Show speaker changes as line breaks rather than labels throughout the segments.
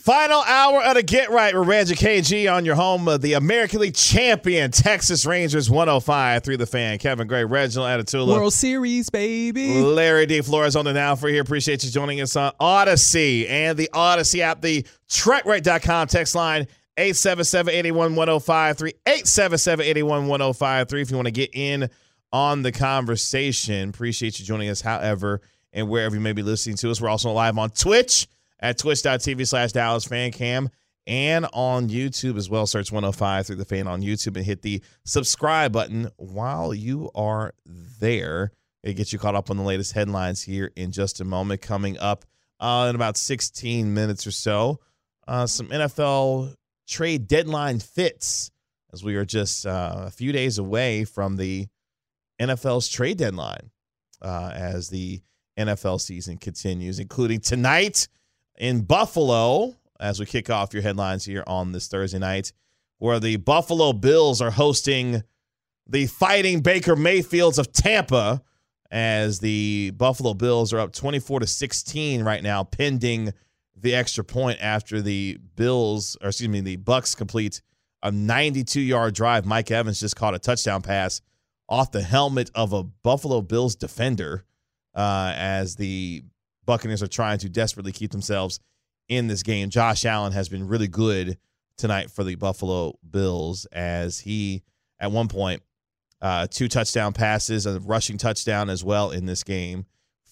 Final hour of the Get Right with Reggie KG on your home of the American League champion Texas Rangers 105 through the fan. Kevin Gray, Reginald Atatula.
World Series, baby.
Larry D. Flores on the Now for here. Appreciate you joining us on Audacy and the Audacy app, the TrekRight.com text line 877-881-1053, 877-881-1053 if you want to get in on the conversation. Appreciate you joining us, however, and wherever you may be listening to us. We're also live on Twitch at twitch.tv slash Dallas Fan Cam and on YouTube as well. Search 105 through the fan on YouTube and hit the subscribe button while you are there. It gets you caught up on the latest headlines here in just a moment. Coming up uh, in about 16 minutes or so, uh, some NFL trade deadline fits as we are just uh, a few days away from the NFL's trade deadline uh, as the NFL season continues, including tonight in Buffalo as we kick off your headlines here on this Thursday night, where the Buffalo Bills are hosting the fighting Baker Mayfields of Tampa as the Buffalo Bills are up 24 to 16 right now, pending the extra point after the Bills, or excuse me, the Bucks complete a 92 yard drive. Mike Evans just caught a touchdown pass off the helmet of a Buffalo Bills defender uh, as the Buccaneers are trying to desperately keep themselves in this game. Josh Allen has been really good tonight for the Buffalo Bills as he, at one point, uh, two touchdown passes, a rushing touchdown as well in this game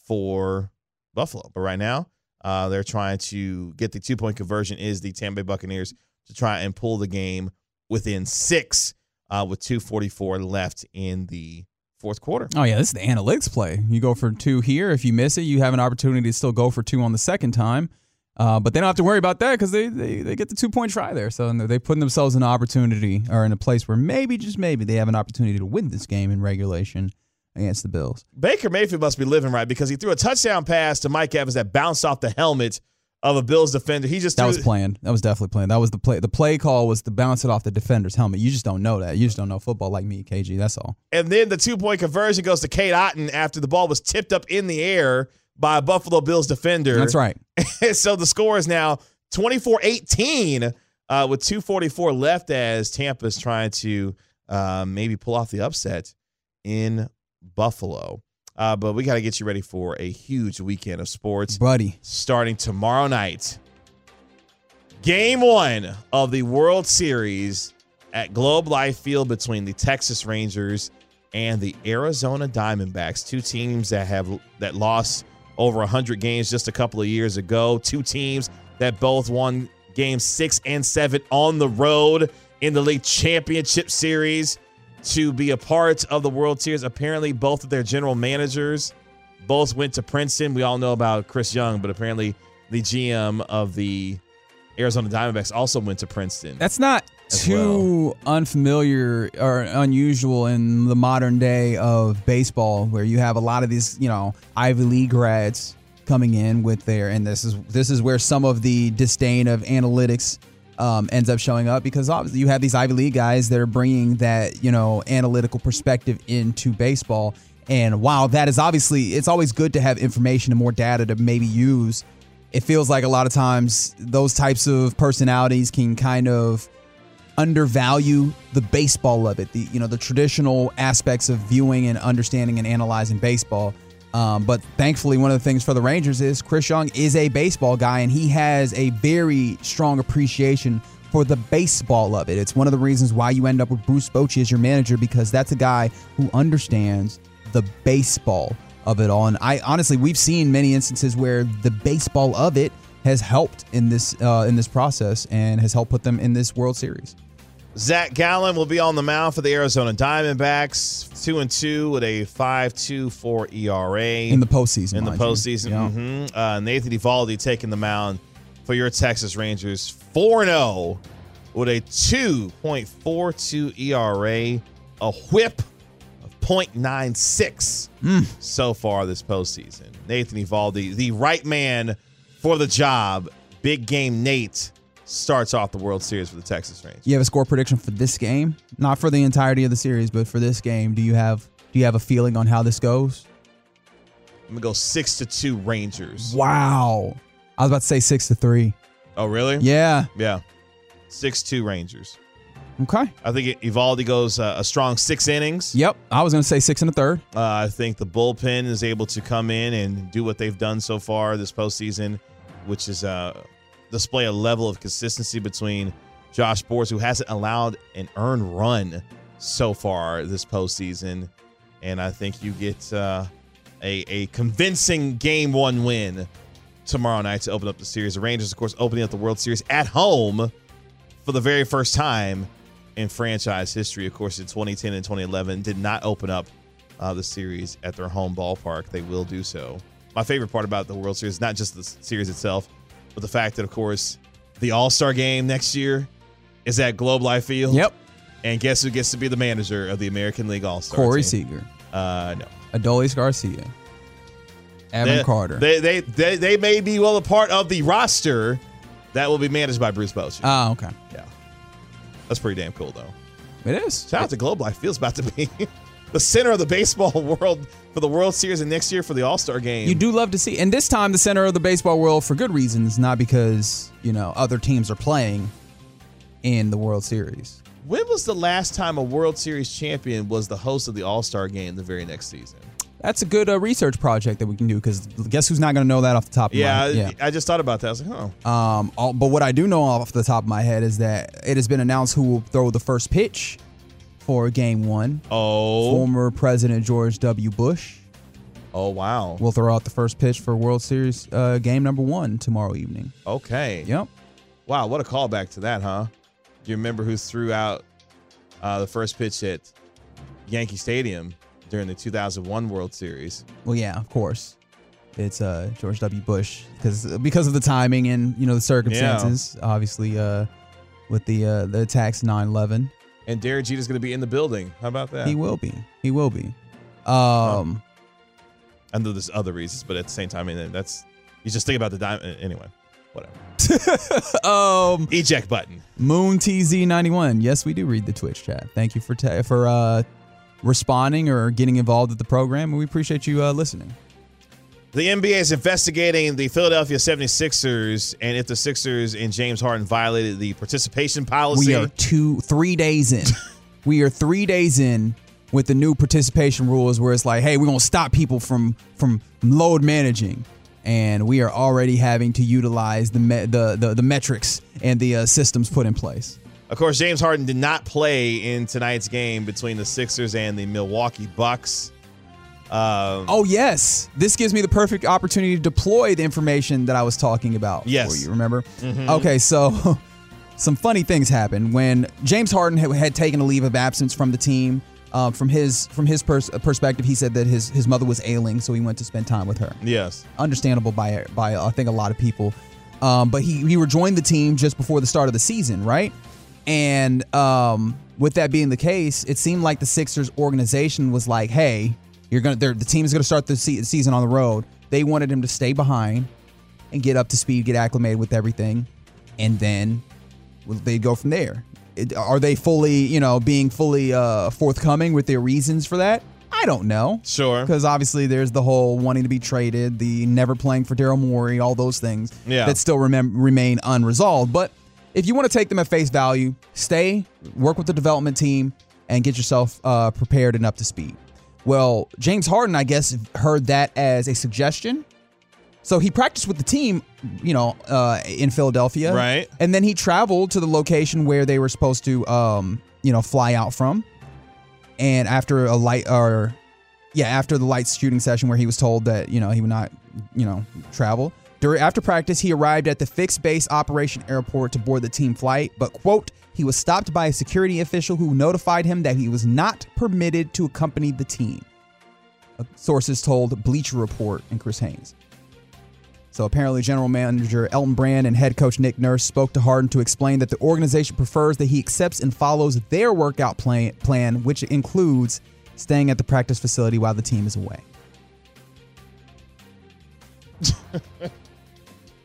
for Buffalo. But right now, uh, they're trying to get the two point conversion. Is the Tampa Bay Buccaneers to try and pull the game within six uh, with 2:44 left in the fourth quarter.
Oh yeah, this is the analytics play. You go for two here. If you miss it, you have an opportunity to still go for two on the second time. Uh, but they don't have to worry about that because they, they they get the two point try there. So they they putting themselves in an opportunity or in a place where maybe just maybe they have an opportunity to win this game in regulation against the Bills.
Baker Mayfield must be living right because he threw a touchdown pass to Mike Evans that bounced off the helmet of a Bills defender. He just
that was planned. That was definitely planned. That was the play. The play call was to bounce it off the defender's helmet. You just don't know that. You just don't know football like me, KG. That's all.
And then the two point conversion goes to Cade Otton after the ball was tipped up in the air by a Buffalo Bills defender.
That's right.
so the score is now 24 18 uh, with 244 left as Tampa's trying to uh, maybe pull off the upset in Buffalo. Uh, but we got to get you ready for a huge weekend of sports.
Buddy.
Starting tomorrow night. Game one of the World Series at Globe Life Field between the Texas Rangers and the Arizona Diamondbacks, two teams that have that lost over 100 games just a couple of years ago, two teams that both won games 6 and 7 on the road in the league championship series to be a part of the World Series. Apparently both of their general managers both went to Princeton. We all know about Chris Young, but apparently the GM of the Arizona Diamondbacks also went to Princeton.
That's not too well. unfamiliar or unusual in the modern day of baseball, where you have a lot of these, you know, Ivy League grads coming in with their, and this is this is where some of the disdain of analytics um, ends up showing up because obviously you have these Ivy League guys that are bringing that you know analytical perspective into baseball. And while that is obviously, it's always good to have information and more data to maybe use it feels like a lot of times those types of personalities can kind of undervalue the baseball of it the you know the traditional aspects of viewing and understanding and analyzing baseball um, but thankfully one of the things for the rangers is chris young is a baseball guy and he has a very strong appreciation for the baseball of it it's one of the reasons why you end up with bruce bochy as your manager because that's a guy who understands the baseball of it all. And I honestly, we've seen many instances where the baseball of it has helped in this uh, in this process and has helped put them in this World Series.
Zach Gallen will be on the mound for the Arizona Diamondbacks, two and two with a five two four ERA
in the postseason.
In the postseason, yeah. mm-hmm. uh, Nathan Eovaldi taking the mound for your Texas Rangers, four zero oh with a two point four two ERA, a WHIP of 0.96 mm. so far this postseason. Nathan Eovaldi, the right man for the job. Big game Nate starts off the World Series for the Texas Rangers.
You have a score prediction for this game? Not for the entirety of the series, but for this game. Do you have do you have a feeling on how this goes?
I'm gonna go six to two Rangers.
Wow. I was about to say six to three.
Oh, really?
Yeah.
Yeah. 6 2 Rangers.
Okay.
I think Eovaldi goes uh, a strong six innings.
Yep. I was going to say six and a third.
Uh, I think the bullpen is able to come in and do what they've done so far this postseason, which is uh, display a level of consistency between Josh Sborz, who hasn't allowed an earned run so far this postseason, and I think you get uh, a a convincing game one win tomorrow night to open up the series. The Rangers, of course, opening up the World Series at home for the very first time in franchise history. Of course, in 2010 and 2011, did not open up uh, the series at their home ballpark. They will do so. My favorite part about the World Series, not just the series itself, but the fact that, of course, the All Star game next year is at Globe Life Field.
Yep.
And guess who gets to be the manager of the American League All Star?
Corey
team?
Seager,
Uh, no.
Adolis Garcia, Evan
They-
Carter.
They, they they they may be well a part of the roster that will be managed by Bruce Bochy.
oh, okay.
yeah, that's pretty damn cool though.
It is.
Shout out to Globe Life. Feels about to be the center of the baseball world for the World Series and next year for the All Star game.
You do love to see, and this time the center of the baseball world for good reasons, not because you know other teams are playing in the World Series.
When was the last time a World Series champion was the host of the All Star game the very next season?
That's a good uh, research project that we can do because guess who's not going to know that off the top of
Yeah,
my head?
I, I just thought about that. I was like, oh,
Um, all, but what I do know off the top of my head is that it has been announced who will throw the first pitch for Game One.
oh,
Former President George W. Bush
oh, wow.
We'll throw out the first pitch for World Series uh, Game Number One tomorrow evening.
Okay.
Yep.
Wow, what a callback to that, huh? Do you remember who threw out uh, the first pitch at Yankee Stadium during the 2001 World Series?
Well, yeah, of course. It's uh, George W. Bush because because of the timing and you know the circumstances. Obviously, uh, with the uh, the attacks 9/11,
And Derek Jeter's going to be in the building. How about that?
he will be. He will be. Um,
I know there's other reasons, but at the same time, I mean, that's you just think about the diamond Anyway, whatever.
um,
Eject button.
Moon TZ91. Yes, we do read the Twitch chat. Thank you for ta- for uh, responding or getting involved with the program, and we appreciate you uh, listening.
The NBA is investigating the Philadelphia 76ers and if the Sixers and James Harden violated the participation policy.
We are two, three days in. we are three days in with the new participation rules, where it's like, hey, we're gonna stop people from from load managing, and we are already having to utilize the me- the, the the metrics and the uh, systems put in place.
Of course, James Harden did not play in tonight's game between the Sixers and the Milwaukee Bucks. Um,
Oh yes, this gives me the perfect opportunity to deploy the information that I was talking about.
Yes.
for you remember? Okay, so some funny things happened when James Harden had, taken a leave of absence from the team. Um, from his from his pers- perspective, he said that his his mother was ailing, so he went to spend time with her.
yes.
Understandable by by I think a lot of people. Um, but he he rejoined the team just before the start of the season, right? And um, with that being the case, it seemed like the Sixers organization was like, "Hey, you're gonna they're, the team is gonna start the se- season on the road." They wanted him to stay behind and get up to speed, get acclimated with everything, and then they'd go from there. It, are they fully, you know, being fully uh, forthcoming with their reasons for that? I don't know.
Sure.
Because obviously there's the whole wanting to be traded, the never playing for Daryl Morey, all those things
Yeah.
that still remem- remain unresolved. But if you want to take them at face value, stay, work with the development team, and get yourself uh, prepared and up to speed. Well, James Harden, I guess, heard that as a suggestion. So he practiced with the team, you know, uh, in Philadelphia.
Right.
And then he traveled to the location where they were supposed to, um, you know, fly out from. And after a light, or yeah, after the lights shooting session where he was told that you know he would not, you know, travel. During after practice, he arrived at the fixed base operation airport to board the team flight, but quote, he was stopped by a security official who notified him that he was not permitted to accompany the team. Uh, Sources told Bleacher Report and Chris Haynes. So apparently, general manager Elton Brand and head coach Nick Nurse spoke to Harden to explain that the organization prefers that he accepts and follows their workout plan, plan which includes staying at the practice facility while the team is away.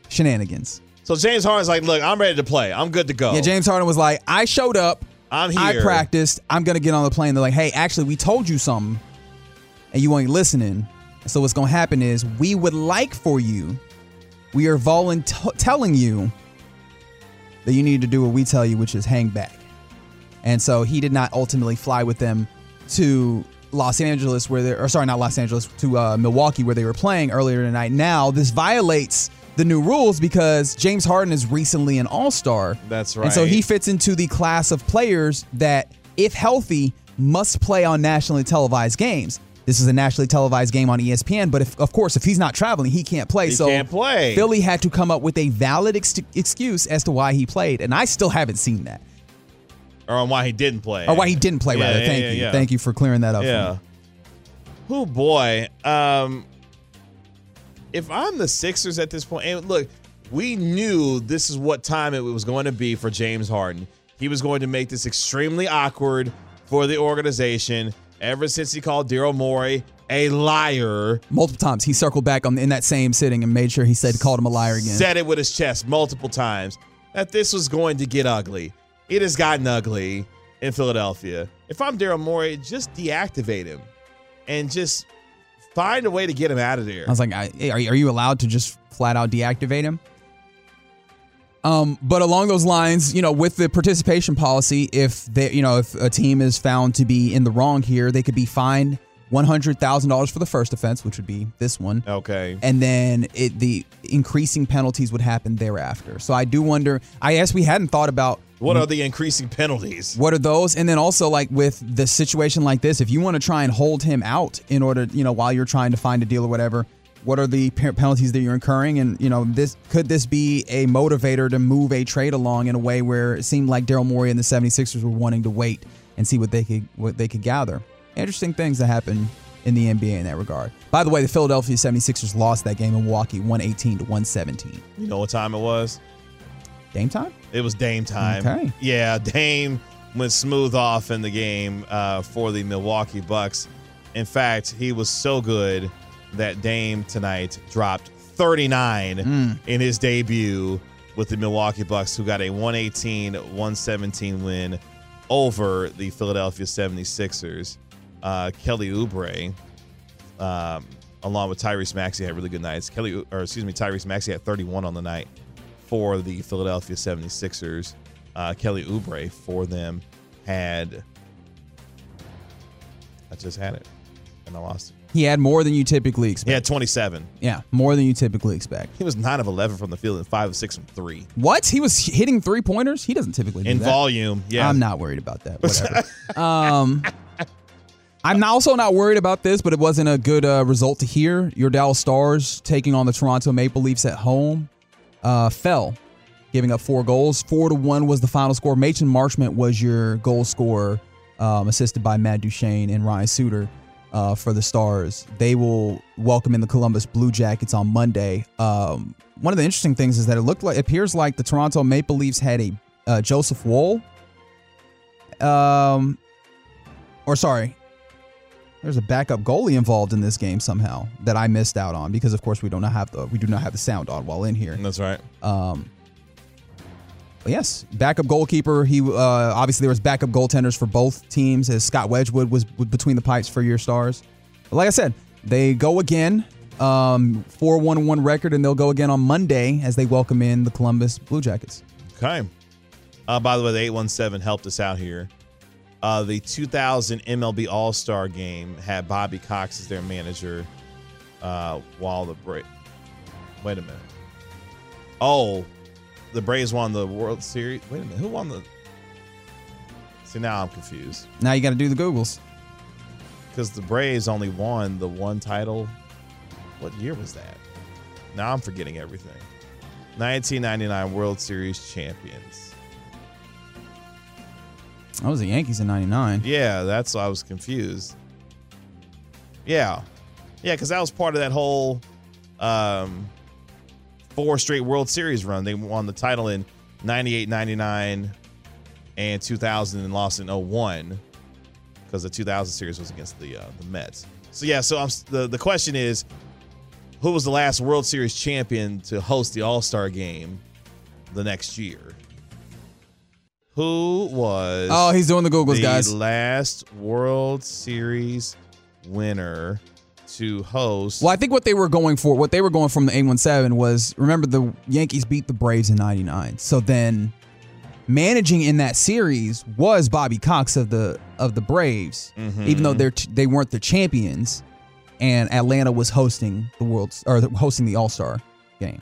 Shenanigans.
So James Harden's like, look, I'm ready to play. I'm good to go.
Yeah, James Harden was like, I showed up.
I'm here.
I practiced. I'm gonna get on the plane. They're like, hey, actually, we told you something, and you ain't listening. So what's gonna happen is we would like for you. We are volunteering telling you that you need to do what we tell you, which is hang back. And so he did not ultimately fly with them to Los Angeles, where they or sorry, not Los Angeles, to uh, Milwaukee, where they were playing earlier tonight. Now this violates the new rules because James Harden is recently an All Star.
That's right.
And so he fits into the class of players that, if healthy, must play on nationally televised games. This is a nationally televised game on ESPN, but if, of course, if he's not traveling, he can't play.
He
so
can't play.
Philly had to come up with a valid ex- excuse as to why he played, and I still haven't seen that,
or on why he didn't play.
or why he didn't play.
Yeah,
rather,
yeah,
thank
yeah,
you, thank you for clearing that up.
Yeah. Oh boy. Um if I'm the Sixers at this point, and look, we knew this is what time it was going to be for James Harden. He was going to make this extremely awkward for the organization ever since he called Daryl Morey a liar.
multiple times he circled back on in that same sitting and made sure he said called him a liar again.
Said it with his chest multiple times that this was going to get ugly. It has gotten ugly in Philadelphia. If I'm Daryl Morey, just deactivate him and just find a way to get him out of there.
I was like, I, are, are you allowed to just flat out deactivate him? Um, but along those lines, you know, with the participation policy, if they, you know, if a team is found to be in the wrong here, they could be fined one hundred thousand dollars for the first offense, which would be this one,
Okay.
and then it the increasing penalties would happen thereafter. So I do wonder. I guess we hadn't thought about
What are the increasing penalties?
what are those? And then also like with the situation like this, if you want to try and hold him out in order, you know, while you're trying to find a deal or whatever, what are the penalties that you're incurring? And you know, this could this be a motivator to move a trade along in a way where it seemed like Daryl Morey and the 76ers were wanting to wait and see what they could what they could gather. Interesting things that happen in the NBA in that regard. By the way, the Philadelphia 76ers lost that game in Milwaukee 118 to 117.
You know what time it was?
Game time?
It was Dame time.
Okay.
Yeah, Dame went smooth off in the game uh, for the Milwaukee Bucks. In fact, he was so good that Dame tonight dropped 39 in his debut with the Milwaukee Bucks, who got a 118-117 win over the Philadelphia 76ers. Uh, Kelly Oubre, um, along with Tyrese Maxey, had really good nights. Kelly, or excuse me, Tyrese Maxey had 31 on the night for the Philadelphia 76ers. Uh, Kelly Oubre for them had. I just had it, and I lost it.
He had more than you typically expect.
He had 27.
Yeah, more than you typically expect.
He was 9 of 11 from the field and 5 of 6 from 3.
What? He was hitting three pointers? He doesn't typically do
In
that.
volume, yeah.
I'm not worried about that. Whatever. um, I'm also not worried about this, but it wasn't a good uh, result to hear. Your Dallas Stars taking on the Toronto Maple Leafs at home uh, fell, giving up four goals. Four to one was the final score. Mason Marchment was your goal scorer, um, assisted by Matt Duchene and Ryan Suter. Uh, for the Stars, they will welcome in the Columbus Blue Jackets on Monday. Um, one of the interesting things is that it looked like it appears like the Toronto Maple Leafs had a uh, Joseph Woll um, or sorry, there's a backup goalie involved in this game somehow that I missed out on because, of course, we do not have the we do not have the sound on while in here.
That's right.
Um, yes, backup goalkeeper. He uh, obviously there was backup goaltenders for both teams as Scott Wedgwood was between the pipes for your stars. But like I said, they go again. Um, four one one record, and they'll go again on Monday as they welcome in the Columbus Blue Jackets.
Okay. Uh, by the way, the 817 helped us out here. Uh, the 2000 MLB All Star game had Bobby Cox as their manager uh, while the break. Wait a minute. Oh, the Braves won the World Series. Wait a minute. Who won the. See, now I'm confused.
Now you got to do the Googles.
Because the Braves only won the one title. What year was that? Now I'm forgetting everything. 1999 World Series champions.
That was the Yankees in '99.
Yeah, that's why I was confused. Yeah. Yeah, because that was part of that whole um, four straight World Series run. They won the title in 98, 99, and 2000 and lost in 01 because the 2000 series was against the uh, the Mets. So, yeah, so I'm, the, the question is who was the last World Series champion to host the All Star game the next year? Who was
Oh, he's doing the Googles,
the
guys.
last World Series winner to host.
Well, I think what they were going for, what they were going from the 817 was remember the Yankees beat the Braves in 99. So then managing in that series was Bobby Cox of the of the Braves,
Mhm.
even though they're they weren't the champions, and Atlanta was hosting the world's or hosting the All Star game.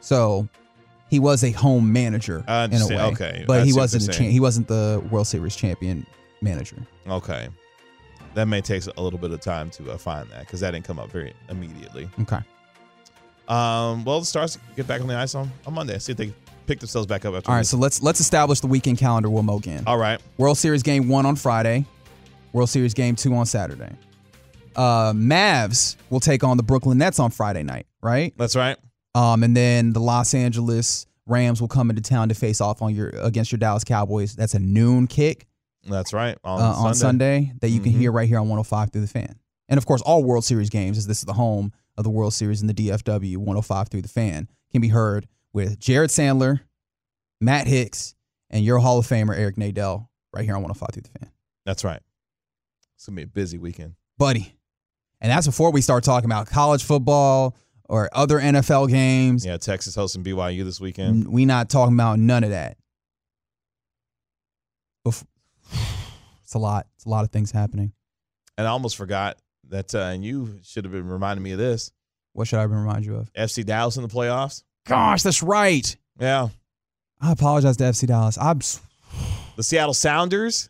So he was a home manager
I
in a
understand.
way,
Okay, I
but he
see what
wasn't
you're
a
saying.
cha- he wasn't the World Series champion manager.
Okay. That may take a little bit of time to uh, find that because that didn't come up very immediately.
Okay.
Um, well, the Stars get back on the ice on, on Monday. See if they pick themselves back up after
All right,
this.
so let's let's establish the weekend calendar one more again.
All right.
World Series game one on Friday, World Series game two on Saturday. Uh, Mavs will take on the Brooklyn Nets on Friday night, right?
That's right.
Um, and then the Los Angeles Rams will come into town to face off on your against your Dallas Cowboys. That's a noon kick
That's right. On,
uh,
Sunday.
on Sunday that you can
Mhm.
hear right here on 105 through the fan. And of course, all World Series games, as this is the home of the World Series in the DFW 105 through the fan, can be heard with Jared Sandler, Matt Hicks, and your Hall of Famer Eric Nadel right here on 105 through the fan.
That's right. It's going to be a busy weekend.
buddy. And that's before we start talking about college football or other NFL games.
Yeah, Texas hosting BYU this weekend.
We not talking about none of that. Bef- It's a lot. It's a lot of things happening.
And I almost forgot that, uh, and you should have been reminding me of this
What should I been remind you of?
FC Dallas in the playoffs.
Gosh, that's right.
Yeah.
I apologize to FC Dallas. I'm,
The Seattle Sounders.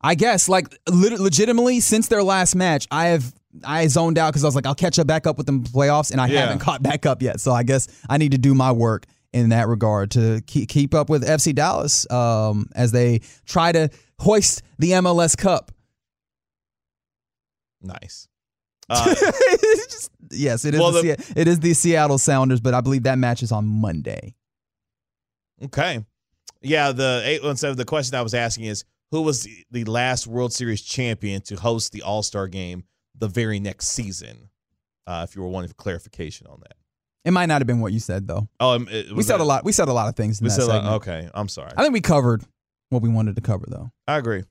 I guess, like, legitimately, since their last match, I have I zoned out because I was like, I'll catch up back up with them the playoffs, and I
Yeah.
haven't caught back up yet. So I guess I need to do my work in that regard to keep keep up with FC Dallas um, as they try to hoist the MLS Cup.
Nice. Uh,
just- yes, it is.
Well,
the,
the-
it is the Seattle Sounders, but I believe that match is on Monday.
okay. Yeah, the 817, the question I was asking is who was the, the last World Series champion to host the All Star game the very next season? Uh, if you were wanting clarification on that.
It might not have been what you said though.
Oh, um, it-
We said
that-
a lot. We said a lot of things in
We
that
said lot- okay. I'm sorry.
I think we covered what we wanted to cover though.
I agree.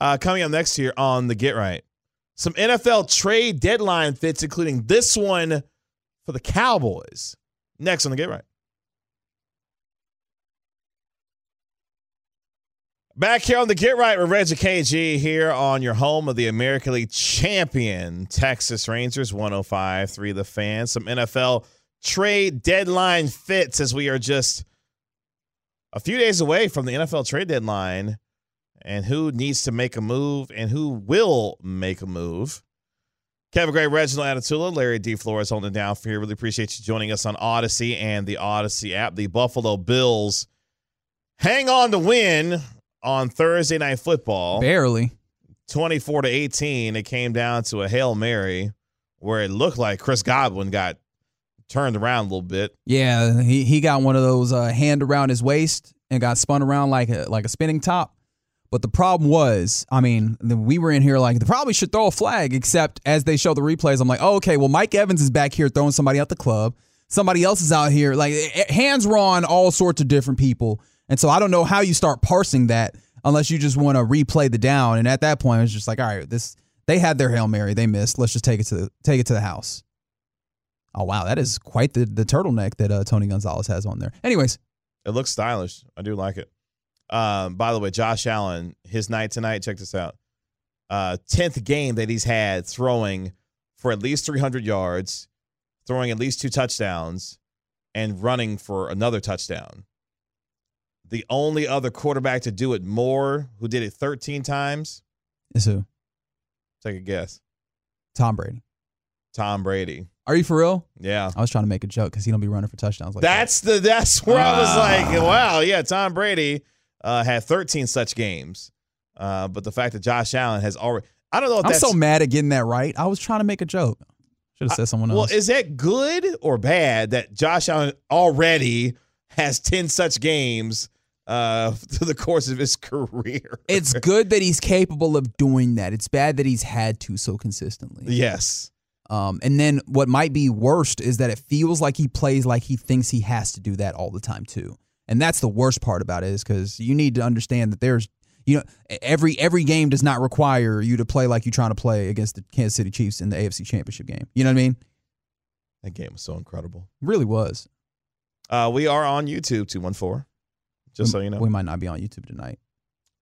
Uh, coming up next here on the Get Right, some NFL trade deadline fits, including this one for the Cowboys. Next on the Get Right. Back here on the Get Right with Reggie KG here on your home of the American League champion Texas Rangers 105 3 the fans. Some NFL trade deadline fits as we are just a few days away from the NFL trade deadline and who needs to make a move and who will make a move. Kevin Gray, Reginald Atatula, Larry D. Flores holding down for here. Really appreciate you joining us on Audacy and the Audacy app. The Buffalo Bills hang on to win on Thursday Night Football.
Barely.
24 to 18. It came down to a Hail Mary where it looked like Chris Godwin got turned around a little bit.
Yeah, he, he got one of those uh, hand around his waist and got spun around like a like a spinning top. But the problem was, I mean, we were in here like they probably should throw a flag. Except as they show the replays, I'm like, oh, okay, well, Mike Evans is back here throwing somebody out the club. Somebody else is out here like eh, eh, hands were on all sorts of different people, and so I don't know how you start parsing that unless you just want to replay the down. And at that point, it's just like, all right, this they had their hail mary, they missed. Let's just take it to the, take it to the house. Oh wow, that is quite the the turtleneck that uh, Tony Gonzalez has on there. Anyways,
It looks stylish. I do like it. Um, by the way, Josh Allen, his night tonight, check this out. Uh, 10th game that he's had throwing for at least 300 yards, throwing at least two touchdowns, and running for another touchdown. The only other quarterback to do it more, who did it 13 times,
is who?
take a guess.
Tom Brady.
Tom Brady.
Are you for real?
Yeah.
I was trying to make a joke because he don't be running for touchdowns like that.
That's the that's where I was
Ah.
like, wow, yeah, Tom Brady uh, had 13 such games. Uh, but the fact that Josh Allen has already I don't know if
I'm so mad at getting that right. I was trying to make a joke. Should have said someone else.
Well, is that good or bad that Josh Allen already has 10 such games uh through the course of his career?
it's good that he's capable of doing that. It's bad that he's had to so consistently.
yes.
Um, and then what might be worst is that it feels like he plays like he thinks he has to do that all the time too. And that's the worst part about it is because you need to understand that there's you know every every game does not require you to play like you're trying to play against the Kansas City Chiefs in the AFC Championship game. You know what I mean?
That game was so incredible.
It really was.
Uh, we are on YouTube 214 Just
we,
so you know.
we might not be on YouTube tonight.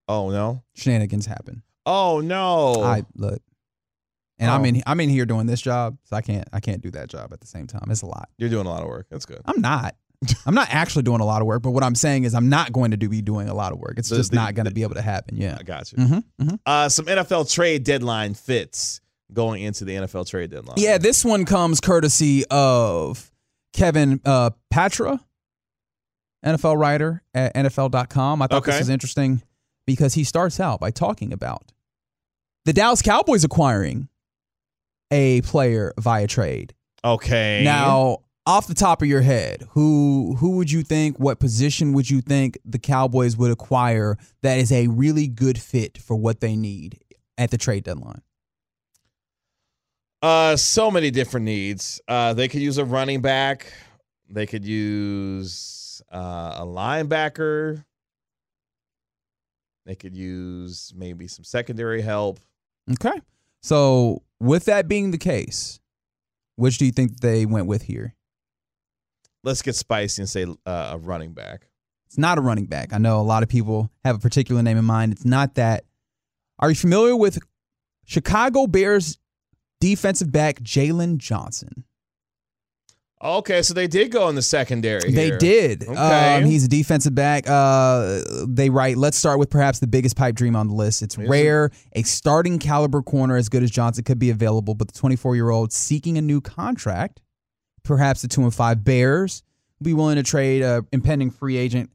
oh no.
Shenanigans happen.
Oh no.
I look, and I'm
Oh.
in I'm in here doing this job, so I can't I can't do that job at the same time. It's a lot.
You're doing a lot of work. That's good.
I'm not. I'm not actually doing a lot of work, but what I'm saying is I'm not going to do, be doing a lot of work. It's
The-
just
the-
not going to be able to happen. Yeah.
I got you.
Mm-hmm, mm-hmm.
Uh, some NFL trade deadline fits going into the NFL trade deadline.
Yeah, this one comes courtesy of Kevin uh, Patra, NFL writer at NFL.com. I thought
Okay.
this was interesting because he starts out by talking about the Dallas Cowboys acquiring a player via trade.
Okay.
Now, off the top of your head, who who would you think? What position would you think the Cowboys would acquire that is a really good fit for what they need at the trade deadline?
Uh, so many different needs. Uh, they could use a running back. They could use uh, a linebacker. They could use maybe some secondary help.
Okay. So, with that being the case, which do you think they went with here?
Let's get spicy and say uh, a running back.
It's not a running back. I know a lot of people have a particular name in mind. It's not that. Are you familiar with Chicago Bears defensive back Jaylon Johnson?
Okay, so they did go in the secondary.
They
here.
did.
Okay.
Um, he's a defensive back. Uh, they write, let's start with perhaps the biggest pipe dream on the list. It's
Is it?
rare. A starting caliber corner as good as Johnson could be available, but the 24 year old seeking a new contract, perhaps the two and five Bears, will be willing to trade a impending free agent,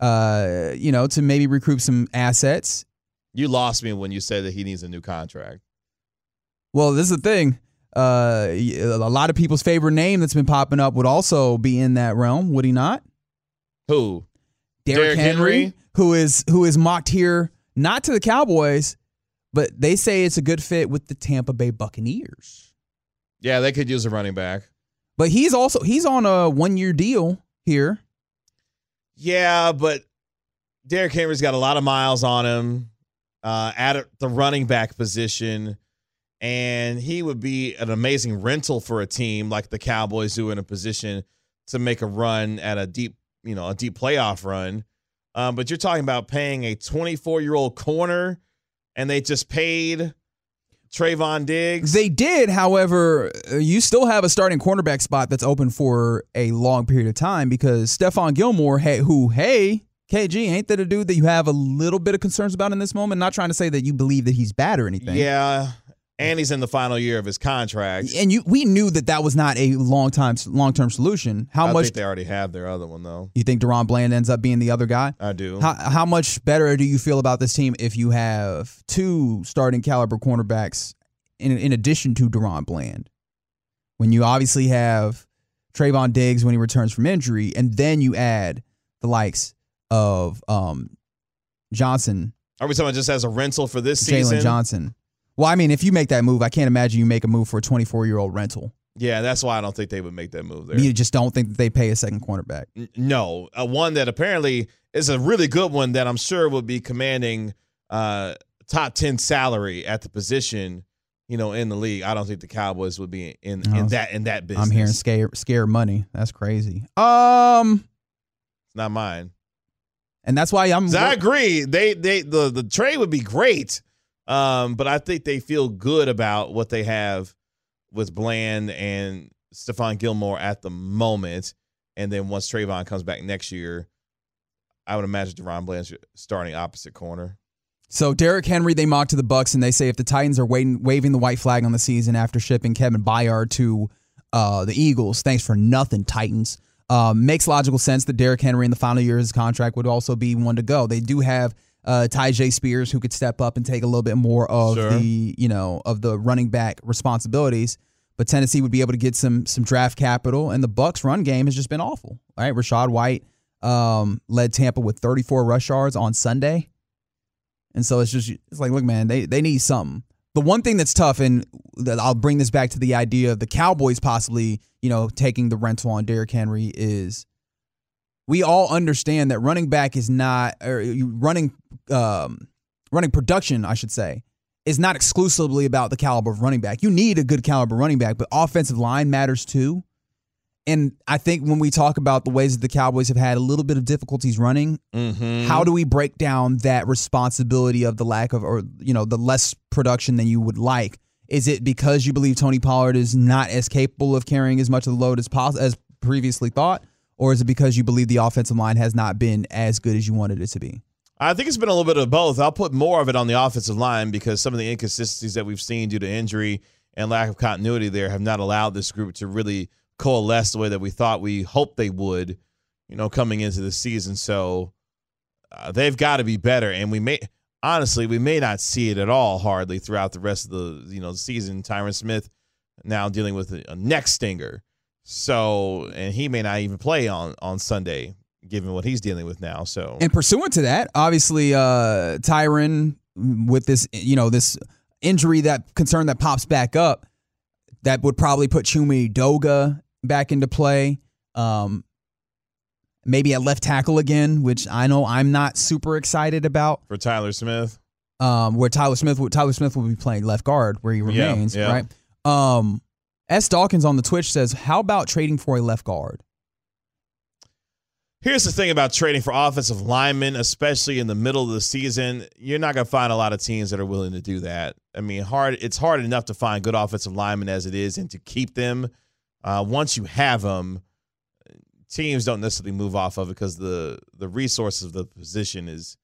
uh, you know, to maybe recruit some assets.
You lost me when you said that he needs a new contract.
Well, this is the thing. Uh, a lot of people's favorite name that's been popping up would also be in that realm, would he not?
Who?
Derrick
Derrick
Henry,
Henry?
who is who is mocked here not to the Cowboys, but they say it's a good fit with the Tampa Bay Buccaneers.
Yeah, they could use a running back.
But he's also he's on a one year deal here.
Yeah, but Derrick Henry's got a lot of miles on him uh, at the running back position, and he would be an amazing rental for a team like the Cowboys who are in a position to make a run at a deep, you know, a deep playoff run. Um, but you're talking about paying a 24 year old corner, and they just paid Trevon Diggs.
They did, however, uh, you still have a starting cornerback spot that's open for a long period of time because Stephon Gilmore, hey, who, hey, KG, ain't that a dude that you have a little bit of concerns about in this moment? Not trying to say that you believe that he's bad or anything.
yeah, and he's in the final year of his contract.
And you, we knew that that was not a long time, long term solution. How
I
much
think they already have their other one though.
you think DaRon Bland ends up being the other guy?
I do.
How, how much better do you feel about this team if you have two starting caliber cornerbacks in, in addition to DaRon Bland? When you obviously have Trevon Diggs when he returns from injury, and then you add the likes of um, Johnson,
Are we talking just as a rental for this season?
Jaylon Johnson. Well, I mean, if you make that move, I can't imagine you make a move for a 24 year old rental.
Yeah, that's why I don't think they would make that move there.
You just don't think that they pay a second cornerback.
N- no, uh, one that apparently is a really good one that I'm sure would be commanding uh, top ten salary at the position. You know, in the league, I don't think the Cowboys would be in
No.
in that in that business.
I'm hearing scare scare money. That's crazy. Um,
It's not mine.
and that's why I'm.
I agree. They they the the trade would be great, um, but I think they feel good about what they have with Bland and Stephon Gilmore at the moment. And then once Trevon comes back next year, I would imagine DaRon Bland starting opposite corner.
So Derrick Henry, they mock to the Bucks, and they say if the Titans are waiting, waving the white flag on the season after shipping Kevin Byard to uh, the Eagles, thanks for nothing, Titans. Um, makes logical sense that Derrick Henry in the final year of his contract would also be one to go. They do have uh, Tyjae Spears who could step up and take a little bit more of
Sure.
the you know of the running back responsibilities. But Tennessee would be able to get some some draft capital, and the Bucks run game has just been awful. All right, Rachaad White um, led Tampa with 34 rush yards on Sunday. And so it's just it's like, look, man, they they need something. The one thing that's tough, and I'll bring this back to the idea of the Cowboys possibly, you know, taking the rental on Derrick Henry is we all understand that running back is not or running um, running production, I should say, is not exclusively about the caliber of running back. You need a good caliber running back, but offensive line matters too. And I think when we talk about the ways that the Cowboys have had a little bit of difficulties running,
Mm-hmm.
how do we break down that responsibility of the lack of, or you know, the less production than you would like? Is it because you believe Tony Pollard is not as capable of carrying as much of the load as pos- as previously thought, or is it because you believe the offensive line has not been as good as you wanted it to be?
I think it's been a little bit of both. I'll put more of it on the offensive line because some of the inconsistencies that we've seen due to injury and lack of continuity there have not allowed this group to really coalesce the way that we thought we hoped they would, you know, coming into the season. So uh, they've got to be better, and we may honestly we may not see it at all hardly throughout the rest of the you know season. Tyron Smith now dealing with a, a neck stinger, so and he may not even play on on Sunday given what he's dealing with now. So
And pursuant to that, obviously, uh, Tyron with this, you know, this injury that concern that pops back up, that would probably put Chuma Edoga back into play. Um, maybe at left tackle again, which I know I'm not super excited about.
for Tyler Smith.
Um, where Tyler Smith, would- Tyler Smith will be playing left guard where he
Yeah,
remains,
yeah.
right? Um, S. Dawkins on the Twitch says, "How about trading for a left guard?"
Here's the thing about trading for offensive linemen, especially in the middle of the season. You're not going to find a lot of teams that are willing to do that. I mean, hard. It's hard enough to find good offensive linemen as it is, and to keep them. Uh, once you have them, teams don't necessarily move off of it because the the resources of the position is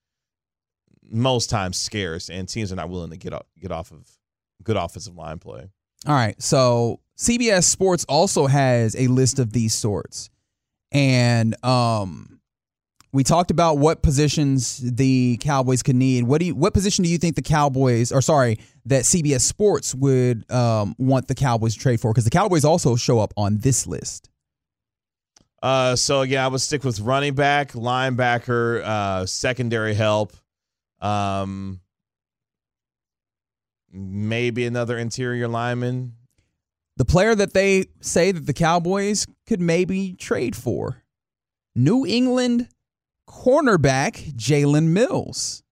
most times scarce, and teams are not willing to get off, get off of good offensive line play.
All right. So CBS Sports also has a list of these sorts. And um we talked about what positions the Cowboys could need. What do you what position do you think the Cowboys or sorry, that CBS Sports would um want the Cowboys to trade for? Because the Cowboys also show up on this list.
Uh, so again, I would stick with running back, linebacker, uh, secondary help, um, maybe another interior lineman.
The player that they say that the Cowboys could maybe trade for. New England cornerback Jalen Mills.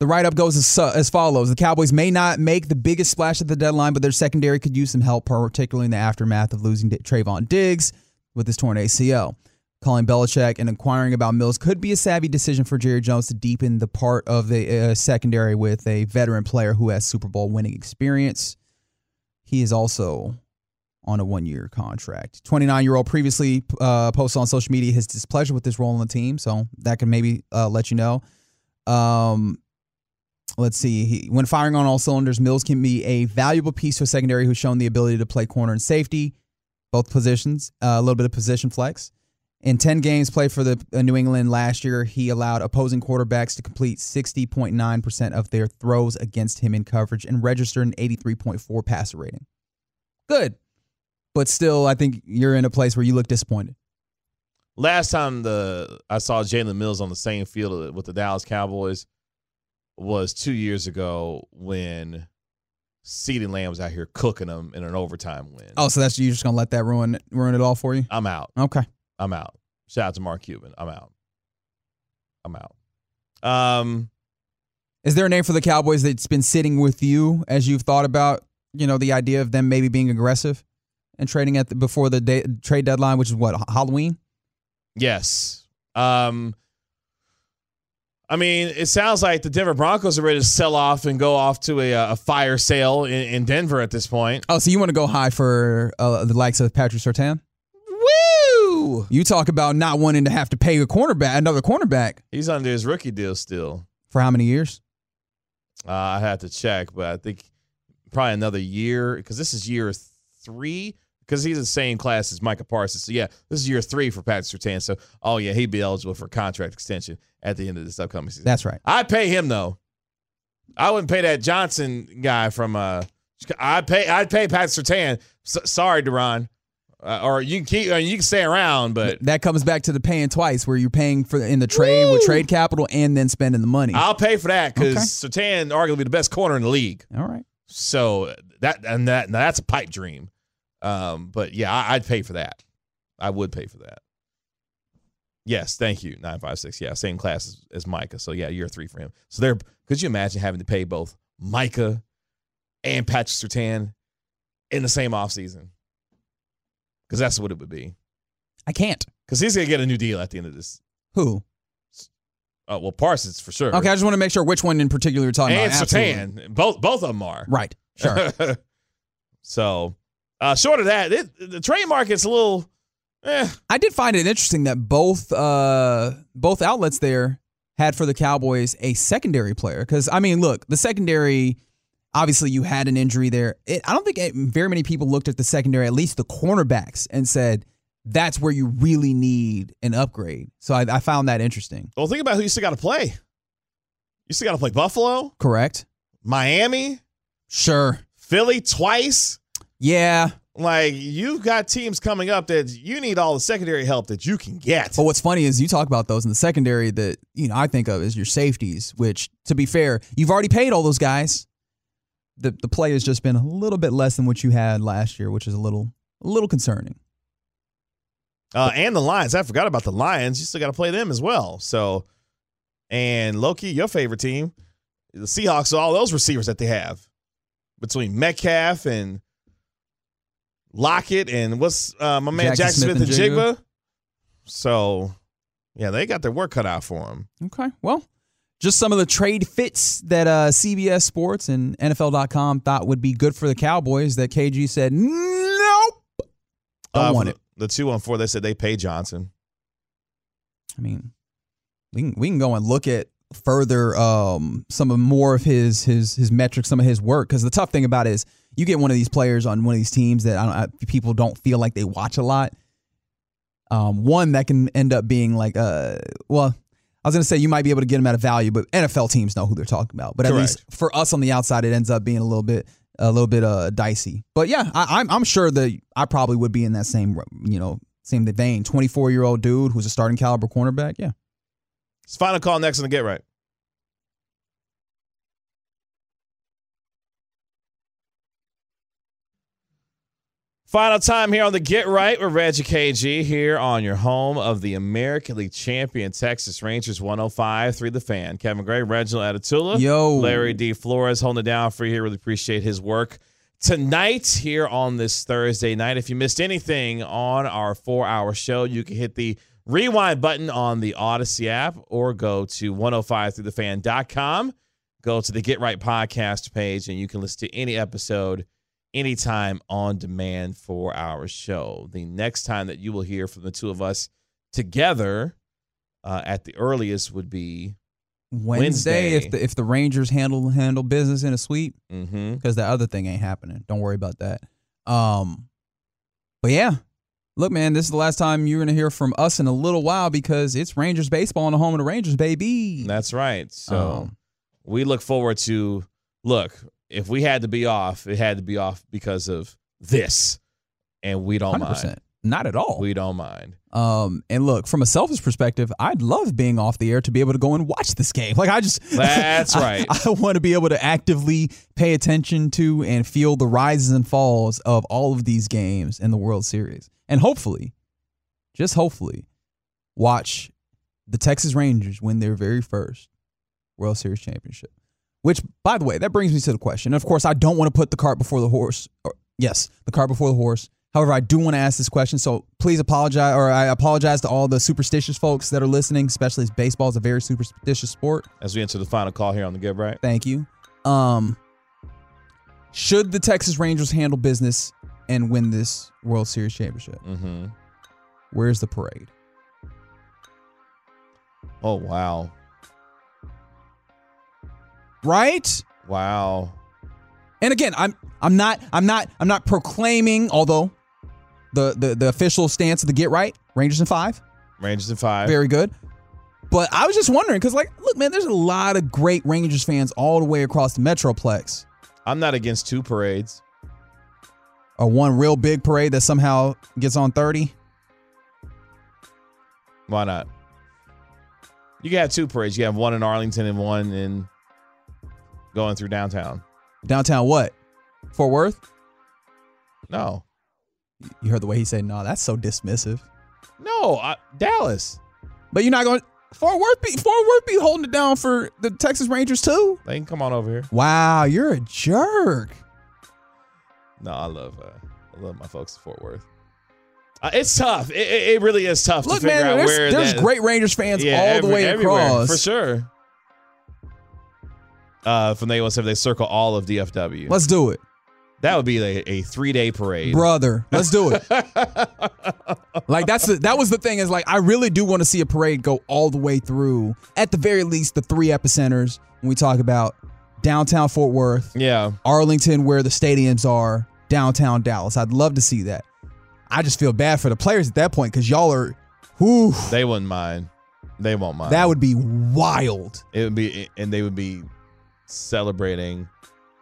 The write up goes as, as follows The Cowboys may not make the biggest splash at the deadline, but their secondary could use some help, particularly in the aftermath of losing Trevon Diggs with his torn ACL. Calling Belichick and inquiring about Mills could be a savvy decision for Jerry Jones to deepen the part of the uh, secondary with a veteran player who has Super Bowl winning experience. He is also on a one year contract. 29 year old previously uh, posted on social media his displeasure with this role on the team, so that can maybe uh, let you know. Um, let's see. He, when firing on all cylinders, Mills can be a valuable piece to a secondary who's shown the ability to play corner and safety, both positions, uh, a little bit of position flex. In 10 games played for the uh, New England last year, he allowed opposing quarterbacks to complete 60.9% of their throws against him in coverage and registered an 83.4 passer rating. Good. But still, I think you're in a place where you look disappointed.
Last time the I saw Jalen Mills on the same field with the Dallas Cowboys was two years ago when CeeDee Lamb was out here cooking them in an overtime win.
Oh, so that's you're just gonna let that ruin ruin it all for you?
I'm out.
Okay.
I'm out. Shout out to Mark Cuban. I'm out. I'm out. Um,
Is there a name for the Cowboys that's been sitting with you as you've thought about, you know, the idea of them maybe being aggressive and trading at the, before the day, trade deadline, which is what Halloween?
yes. Um, I mean, it sounds like the Denver Broncos are ready to sell off and go off to a, a fire sale in, in Denver at this point.
Oh, so you want to go high for uh, the likes of Patrick Surtain?
Woo!
You talk about not wanting to have to pay a cornerback, another cornerback,
He's under his rookie deal still.
for how many years?
Uh, I have to check, but I think probably another year because this is year three because he's the same class as Micah Parsons. So yeah, this is year three for Patrick Surtain. So oh yeah, he'd be eligible for contract extension at the end of this upcoming season.
That's right.
I'd pay him though. I wouldn't pay that Johnson guy from. uh I'd pay. I'd pay Patrick Surtain. S- sorry, Duran. Uh, or you can keep. Uh, you can stay around, but
That comes back to the paying twice, where you're paying for in the trade with trade capital and then spending the money.
I'll pay for that because
Okay.
Sertan arguably the best corner in the league.
All right.
So that and that that's a pipe dream. Um, but yeah, I, I'd pay for that. I would pay for that. Yes, thank you. Nine five six. Yeah, same class as, as Micah. So yeah, year three for him. So there. Could you imagine having to pay both Micah and Patrick Surtain in the same offseason? Because that's what it would be.
I can't.
because he's gonna get a new deal at the end of this.
Who?
Uh, well, Parsons for sure.
Okay, I just want to make sure which one in particular you're talking
and
about. Absolutely.
Satan, both both of them are.
Right. Sure.
so, uh, short of that, it, the trade market's a little. Eh,
I did find it interesting that both uh, both outlets there had for the Cowboys a secondary player. Because I mean, look, the secondary. Obviously, you had an injury there. It, I don't think it, very many people looked at the secondary, at least the cornerbacks, and said that's where you really need an upgrade. So I, I found that interesting.
well, think about who you still got to play. You still got to play Buffalo,
Correct?
Miami,
Sure.
Philly twice.
Yeah.
Like you've got teams coming up that you need all the secondary help that you can get.
But what's funny is you talk about those in the secondary that you know I think of as your safeties. Which, to be fair, you've already paid all those guys. The the play has just been a little bit less than what you had last year, which is a little a little concerning.
Uh, and the Lions. I forgot about the Lions. You still got to play them as well. So, and Loki, your favorite team, the Seahawks, all those receivers that they have between Metcalf and Lockett and what's uh, my man
Jaxon
Jaxon Smith,
Smith
and
and
Njigba. So, yeah, they got their work cut out for them.
Okay, well, just some of the trade fits that uh, CBS Sports and NFL.com thought would be good for the Cowboys. That KG said nope, don't
Uh,
want it.
The, the two on four, they said they pay Johnson.
I mean, we can we can go and look at further um, some of more of his his his metrics, some of his work. Because the tough thing about it is you get one of these players on one of these teams that I don't, I, people don't feel like they watch a lot. Um, one that can end up being like uh well. I was gonna say you might be able to get them at a value, but NFL teams know who they're talking about. But at
Correct.
least for us on the outside, it ends up being a little bit a little bit uh dicey. But yeah, I, I'm I'm sure that I probably would be in that same you know same vein. 24 year old dude who's a starting caliber cornerback. Yeah.
It's final call next on the Get Right. Final time here on the Get Right with Reggie KG here on your home of the American League champion Texas Rangers 105 3 the fan. Kevin Gray, Reginald Atatula,
Yo.
Larry D. Flores holding it down for you here. Really appreciate his work tonight here on this Thursday night. If you missed anything on our four hour show, you can hit the rewind button on the Audacy app or go to 105throughthefan.com. Go to the Get Right podcast page and you can listen to any episode anytime on demand for our show. The next time that you will hear from the two of us together uh, at the earliest would be
Wednesday,
Wednesday.
if the if the Rangers handle handle business in a sweep
mm-hmm,
because the other thing ain't happening. Don't worry about that. Um, but yeah, look, man, this is the last time you're gonna hear from us in a little while because it's Rangers baseball on the home of the Rangers, baby.
That's right. So
Um,
we look forward to look, if we had to be off, it had to be off because of this. And we don't
hundred
mind.
Not at all.
We don't mind.
Um, and look, from a selfish perspective, I'd love being off the air to be able to go and watch this game. Like I just
That's
I-
right.
I, want to be able to actively pay attention to and feel the rises and falls of all of these games in the World Series. And hopefully, just hopefully, watch the Texas Rangers win their very first World Series championship. Which, by the way, that brings me to the question. Of course, I don't want to put the cart before the horse. Or, yes, the cart before the horse. However, I do want to ask this question, so please apologize, or I apologize to all the superstitious folks that are listening, especially as baseball is a very superstitious sport.
As we enter the final call here on the Get Right.
Thank you. Um, should the Texas Rangers handle business and win this World Series championship?
Mm-hmm.
Where's the parade?
Oh wow.
Right?
Wow.
And again, I'm I'm not I'm not I'm not proclaiming, although the the, the official stance of the get right, Rangers in five,
Rangers in five.
very good. But I was just wondering, because like, look, man, there's a lot of great Rangers fans all the way across the Metroplex.
I'm not against two parades.
Or one real big parade that somehow gets on 30.
Why not? You can have two parades. You have one in Arlington and one in going through downtown.
Downtown what? Fort Worth?
No.
You heard the way he said, no, that's so dismissive.
No, I, Dallas.
But you're not going Fort Worth be Fort Worth be holding it down for the Texas Rangers too?
They can come on over here.
Wow, you're a jerk.
No, I love uh, I love my folks at Fort Worth. Uh, it's tough. It, it really is tough
Look,
to figure
man,
out
there's, there's great Rangers fans
yeah,
all
every-
the way across.
for sure. Uh, from the A17, they circle all of DFW.
Let's do it,
that would be a, a three day parade.
brother. Let's do it. like that's the, that was the thing is like I really do want to see a parade go all the way through. At the very least, the three epicenters when we talk about downtown Fort Worth,
yeah.
Arlington, where the stadiums are, downtown Dallas. I'd love to see that. I just feel bad for the players at that point because y'all are, whew,
They wouldn't mind. They won't mind.
that would be wild.
it would be, and they would be celebrating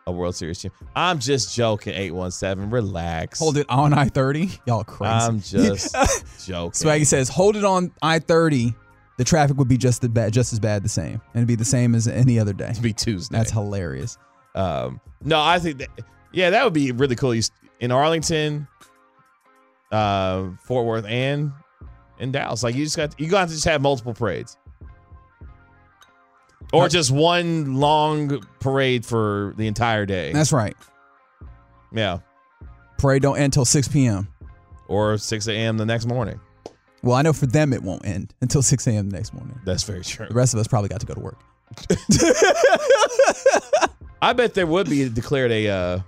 a World Series team. I'm just joking. Eight one seven. Relax.
Hold it on I thirty. Y'all crazy.
I'm just joking.
Swaggy says, hold it on I thirty. The traffic would be just the bad, just as bad, the same, and it'd be the same as any other day.
It'd be Tuesday.
That's hilarious.
Um, no, I think that, yeah, that would be really cool. In Arlington, uh, Fort Worth, and in Dallas, like you just got you got to just have multiple parades, or just one long parade for the entire day.
That's right.
yeah,
Parade don't end until six p.m.
or six a.m. the next morning.
Well, I know for them it won't end until six a.m. the next morning.
That's very true.
The rest of us probably got to go to work.
I bet there would be declared a, uh,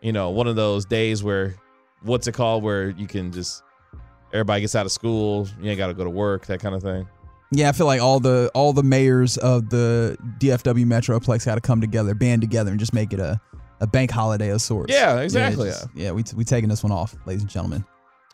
you know, one of those days where, what's it called, where you can just everybody gets out of school, you ain't got to go to work, that kind of thing.
Yeah, I feel like all the all the mayors of the DFW Metroplex got to come together, band together, and just make it a, a bank holiday of sorts.
Yeah, exactly.
just- yeah, we we taking this one off, ladies and gentlemen.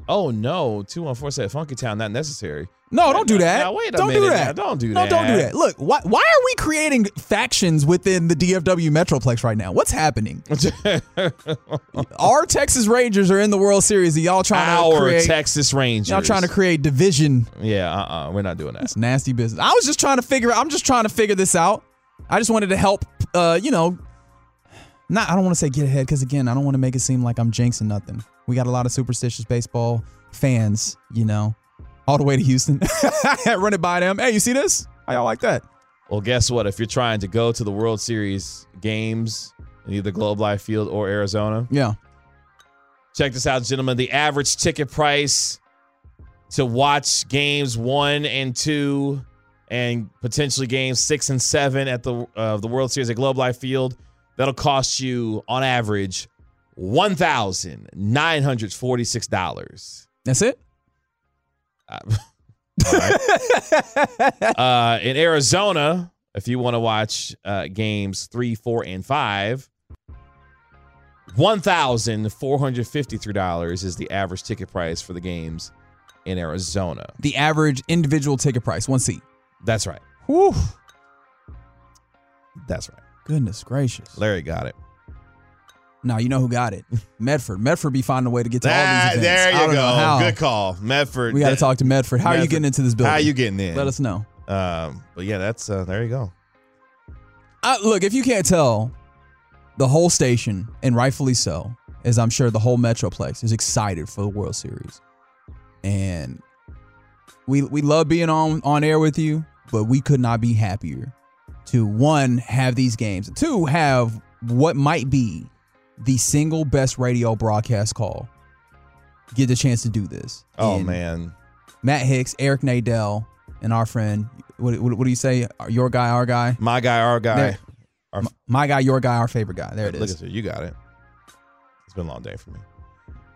Oh no, two one four said Funky Town not necessary.
No, don't do that.
Now, wait a
don't
minute
do
now.
that.
Don't do
no,
that.
don't do that. Look, why why are we creating factions within the DFW Metroplex right now? What's happening? Our Texas Rangers are in the World Series, and y'all trying to
Our
create
Texas Rangers.
y'all trying to create division.
Yeah, uh, uh-uh, we're not doing that.
It's nasty business. I was just trying to figure. I'm just trying to figure this out. I just wanted to help. Uh, you know, not. I don't want to say get ahead because again, I don't want to make it seem like I'm jinxing nothing. We got a lot of superstitious baseball fans. You know, all the way to Houston. Run it by them. Hey, you see this? How y'all like that?
Well, guess what? If you're trying to go to the World Series games in either Globe Life Field or Arizona,
Yeah.
check this out, gentlemen. The average ticket price to watch games one and two, and potentially games six and seven at the uh, the World Series at Globe Life Field, that'll cost you on average one thousand nine hundred forty six dollars.
That's it.
Uh, all right. uh, in Arizona, if you want to watch uh, games three, four, and five, one thousand four hundred fifty-three dollars is the average ticket price for the games in Arizona.
The average individual ticket price, one seat.
That's right.
Whew.
That's right.
Goodness gracious.
Larry got it.
Now you know who got it. Medford. Medford be finding a way to get to all
That-
these events.
there you go. Good call, Medford.
We got to talk to Medford. How are you getting into this building?
How are you getting in?
Let us know.
Um, but yeah, that's uh, there you go.
Uh, look, if you can't tell, the whole station, and rightfully so, as I'm sure the whole Metroplex is excited for the World Series. And we we love being on on air with you, but we could not be happier to one have these games, two have what might be the single best radio broadcast call. Get the chance to do this.
Oh
And
man,
Matt Hicks, Eric Nadel, and our friend. What, what, what do you say? Your guy, our guy.
my guy, our guy.
There.
Our-
M- My guy, your guy, our favorite guy. There it
Look
is.
at you. You got it. It's been a long day for me.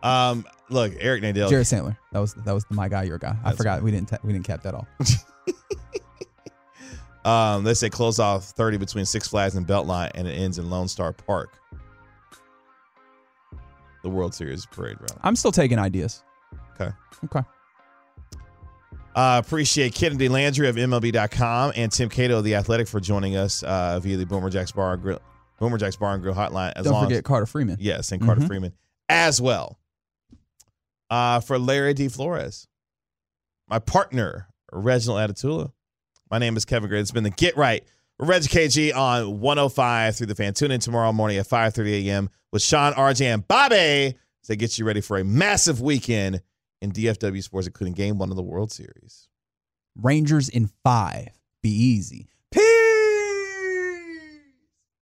Um, look, Eric Nadel.
Jared Sandler. That was that was the my guy, your guy. I forgot we didn't ta- we didn't cap that all.
Um, they say close off 30 between Six Flags and Beltline, and it ends in Lone Star Park. The World Series parade route.
I'm still taking ideas.
Okay.
Okay.
Uh, appreciate Kennedi Landry of MLB.com and Tim Cato of The Athletic for joining us uh, via the Boomer Jacks Bar and Grill, Boomer Jacks Bar and Grill hotline. As
Don't forget
as,
Carter Freeman.
yes, and Carter
Mhm.
Freeman as well. Uh, for Larry D. Flores, my partner Reginald Atatula. My name is Kevin Gray. It's been the Get Right Reggie KG on 105 through the fan. Tune in tomorrow morning at 5:30 a.m. with Sean, RJ, and Bobby to get you ready for a massive weekend in DFW sports, including Game One of the World Series.
Rangers in five. Be easy.